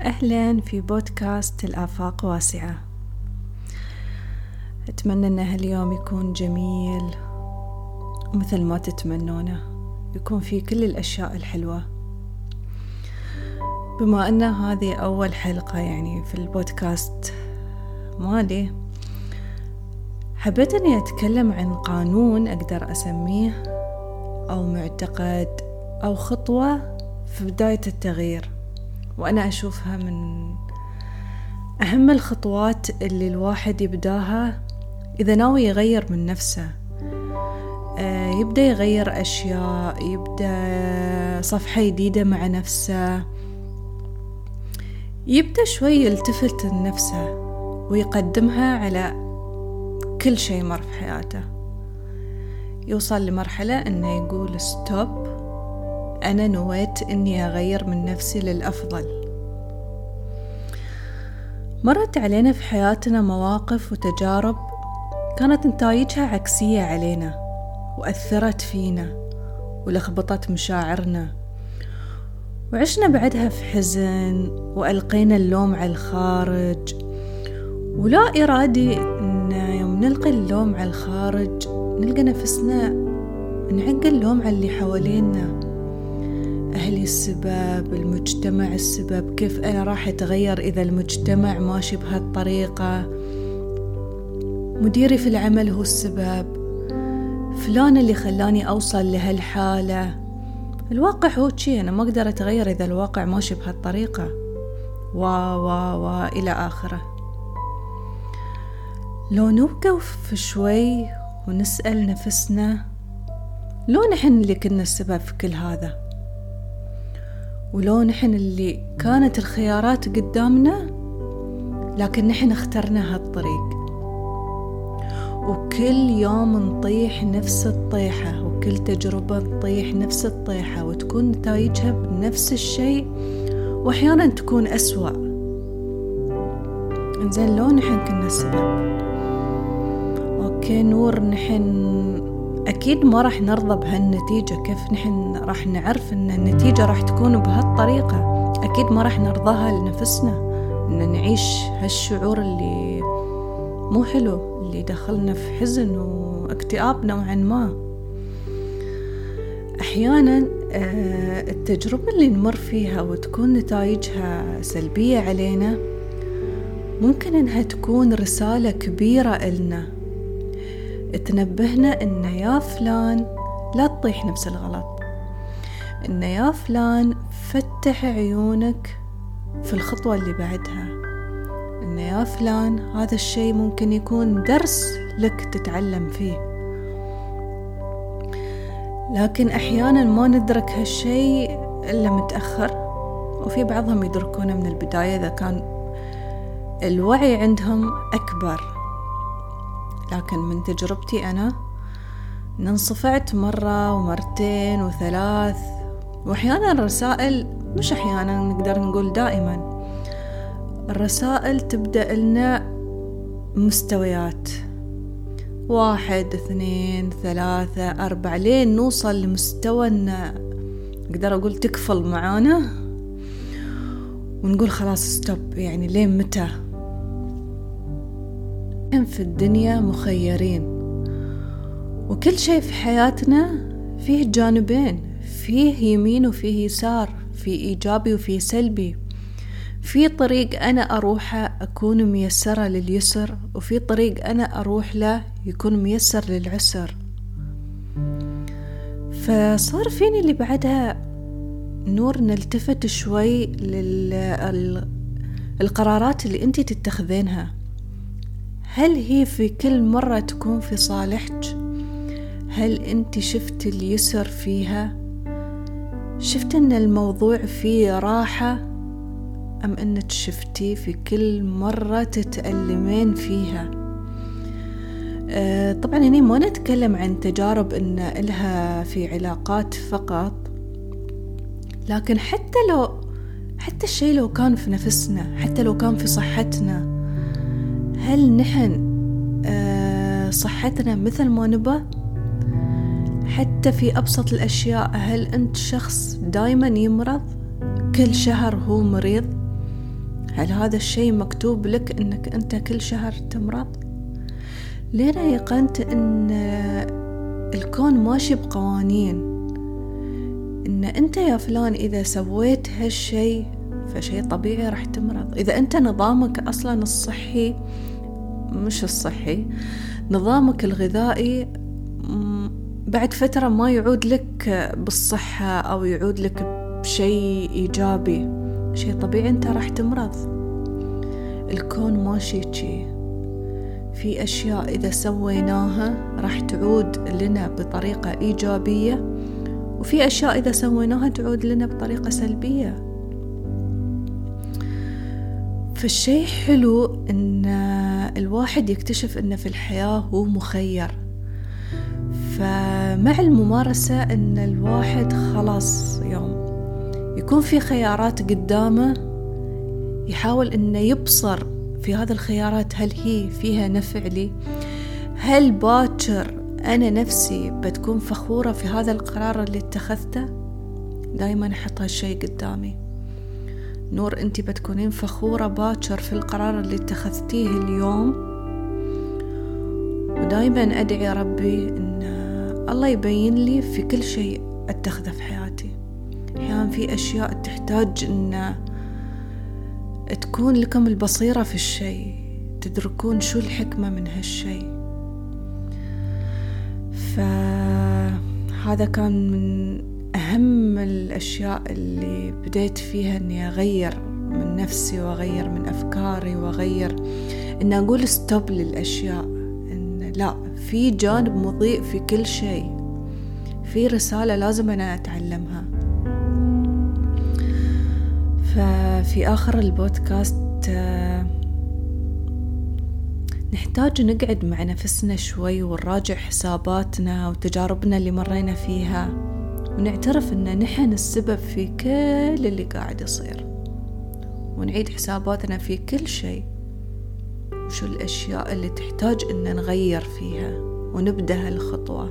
أهلا في بودكاست الآفاق واسعة. أتمنى أن هاليوم يكون جميل ومثل ما تتمنونه يكون فيه كل الأشياء الحلوة. بما أن هذه أول حلقة يعني في البودكاست مالي حبيت أني أتكلم عن قانون أقدر أسميه أو معتقد أو خطوة في بداية التغيير. وأنا أشوفها من أهم الخطوات اللي الواحد يبداها إذا ناوي يغير من نفسه. آه، يبدأ يغير أشياء يبدأ صفحة جديدة مع نفسه. يبدأ شوي يلتفت لنفسه ويقدمها على كل شيء مر في حياته. يوصل لمرحلة أنه يقول ستوب أنا نويت إني أغير من نفسي للأفضل. مرت علينا في حياتنا مواقف وتجارب كانت نتائجها عكسية علينا وأثرت فينا ولخبطت مشاعرنا. وعشنا بعدها في حزن وألقينا اللوم على الخارج. ولا إرادي إن يوم نلقي اللوم على الخارج نلقى نفسنا نعق اللوم على اللي حوالينا. أهلي السبب المجتمع السبب كيف أنا راح أتغير إذا المجتمع ماشي بهالطريقة؟ مديري في العمل هو السبب فلان اللي خلاني أوصل لهالحالة. الواقع هو شي أنا ما أقدر أتغير إذا الواقع ماشي بهالطريقة. و و و إلى آخره. لو نوقف شوي ونسأل نفسنا لو نحن اللي كنا السبب في كل هذا؟ ولو نحن اللي كانت الخيارات قدامنا لكن نحن اخترنا هالطريق. وكل يوم نطيح نفس الطيحة وكل تجربة نطيح نفس الطيحة وتكون نتائجها بنفس الشيء وأحيانا تكون أسوأ. إنزين لو نحن كنا السبب أوكي نور نحن أكيد ما راح نرضى بهالنتيجة. كيف نحن راح نعرف أن النتيجة راح تكون بهالطريقة؟ أكيد ما راح نرضاها لنفسنا. أن نعيش هالشعور اللي مو حلو اللي دخلنا في حزن واكتئاب نوعا ما. أحيانا آه، التجربة اللي نمر فيها وتكون نتائجها سلبية علينا ممكن إنها تكون رسالة كبيرة إلنا. تنبهنا إن يا فلان لا تطيح نفس الغلط. إن يا فلان فتح عيونك في الخطوة اللي بعدها. إن يا فلان هذا الشيء ممكن يكون درس لك تتعلم فيه. لكن أحيانا ما ندرك هالشيء إلا متأخر وفي بعضهم يدركونه من البداية إذا كان الوعي عندهم أكبر. لكن من تجربتي أنا انصفعت مرة ومرتين وثلاث وأحيانا الرسائل مش أحيانا نقدر نقول دائما الرسائل تبدأ لنا مستويات. واحد اثنين ثلاثة أربعة لين نوصل لمستوى أن أقدر أقول تكفل معانا ونقول خلاص ستوب يعني لين متى؟ في الدنيا مخيرين. وكل شيء في حياتنا فيه جانبين فيه يمين وفيه يسار في إيجابي وفي سلبي. في طريق أنا أروحه أكون ميسرة لليسر وفي طريق أنا أروح له يكون ميسر للعسر. فصار فيني اللي بعدها نور نلتفت شوي للقرارات اللي انت تتخذينها. هل هي في كل مرة تكون في صالحك؟ هل أنت شفت اليسر فيها؟ شفت أن الموضوع فيه راحة؟ أم أنك شفتي في كل مرة تتألمين فيها؟ أه طبعا هني ما نتكلم عن تجارب أن إلها في علاقات فقط لكن حتى لو حتى الشيء لو كان في نفسنا حتى لو كان في صحتنا هل نحن آه، صحتنا مثل ما نبى حتى في أبسط الأشياء هل أنت شخص دايما يمرض؟ كل شهر هو مريض؟ هل هذا الشيء مكتوب لك إنك أنت كل شهر تمرض؟ لين ايقنت إن الكون ماشي بقوانين. إن أنت يا فلان إذا سويت هالشي فشي طبيعي راح تمرض. إذا أنت نظامك أصلا الصحي مش الصحي. نظامك الغذائي بعد فترة ما يعود لك بالصحة أو يعود لك بشيء إيجابي شيء طبيعي أنت راح تمرض. الكون ماشي شي. في أشياء إذا سويناها راح تعود لنا بطريقة إيجابية وفي أشياء إذا سويناها تعود لنا بطريقة سلبية. فالشي حلو إن الواحد يكتشف إنه في الحياة هو مخير. فمع الممارسة إن الواحد خلاص يوم يكون في خيارات قدامه يحاول إنه يبصر في هذه الخيارات هل هي فيها نفع لي؟ هل باكر أنا نفسي بتكون فخورة في هذا القرار اللي اتخذته؟ دايما أحط هالشي قدامي. نور أنت بتكونين فخورة باكر في القرار اللي اتخذتيه اليوم. ودايما أدعي ربي إن الله يبين لي في كل شيء أتخذه في حياتي. أحيانا في أشياء تحتاج إن تكون لكم البصيرة في الشيء تدركون شو الحكمة من هالشيء. فهذا كان من أهم الأشياء اللي بديت فيها إني أغير من نفسي وأغير من أفكاري وأغير إن أقول ستوب للأشياء. إن لا في جانب مضيء في كل شيء. في رسالة لازم أنا أتعلمها. ففي آخر البودكاست نحتاج نقعد مع نفسنا شوي ونراجع حساباتنا وتجاربنا اللي مرينا فيها. ونعترف إن نحن السبب في كل اللي قاعد يصير. ونعيد حساباتنا في كل شيء. وشو الأشياء اللي تحتاج إن نغير فيها ونبدأ هالخطوة.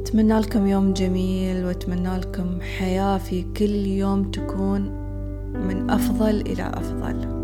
أتمنى لكم يوم جميل وأتمنى لكم حياة في كل يوم تكون من أفضل إلى أفضل.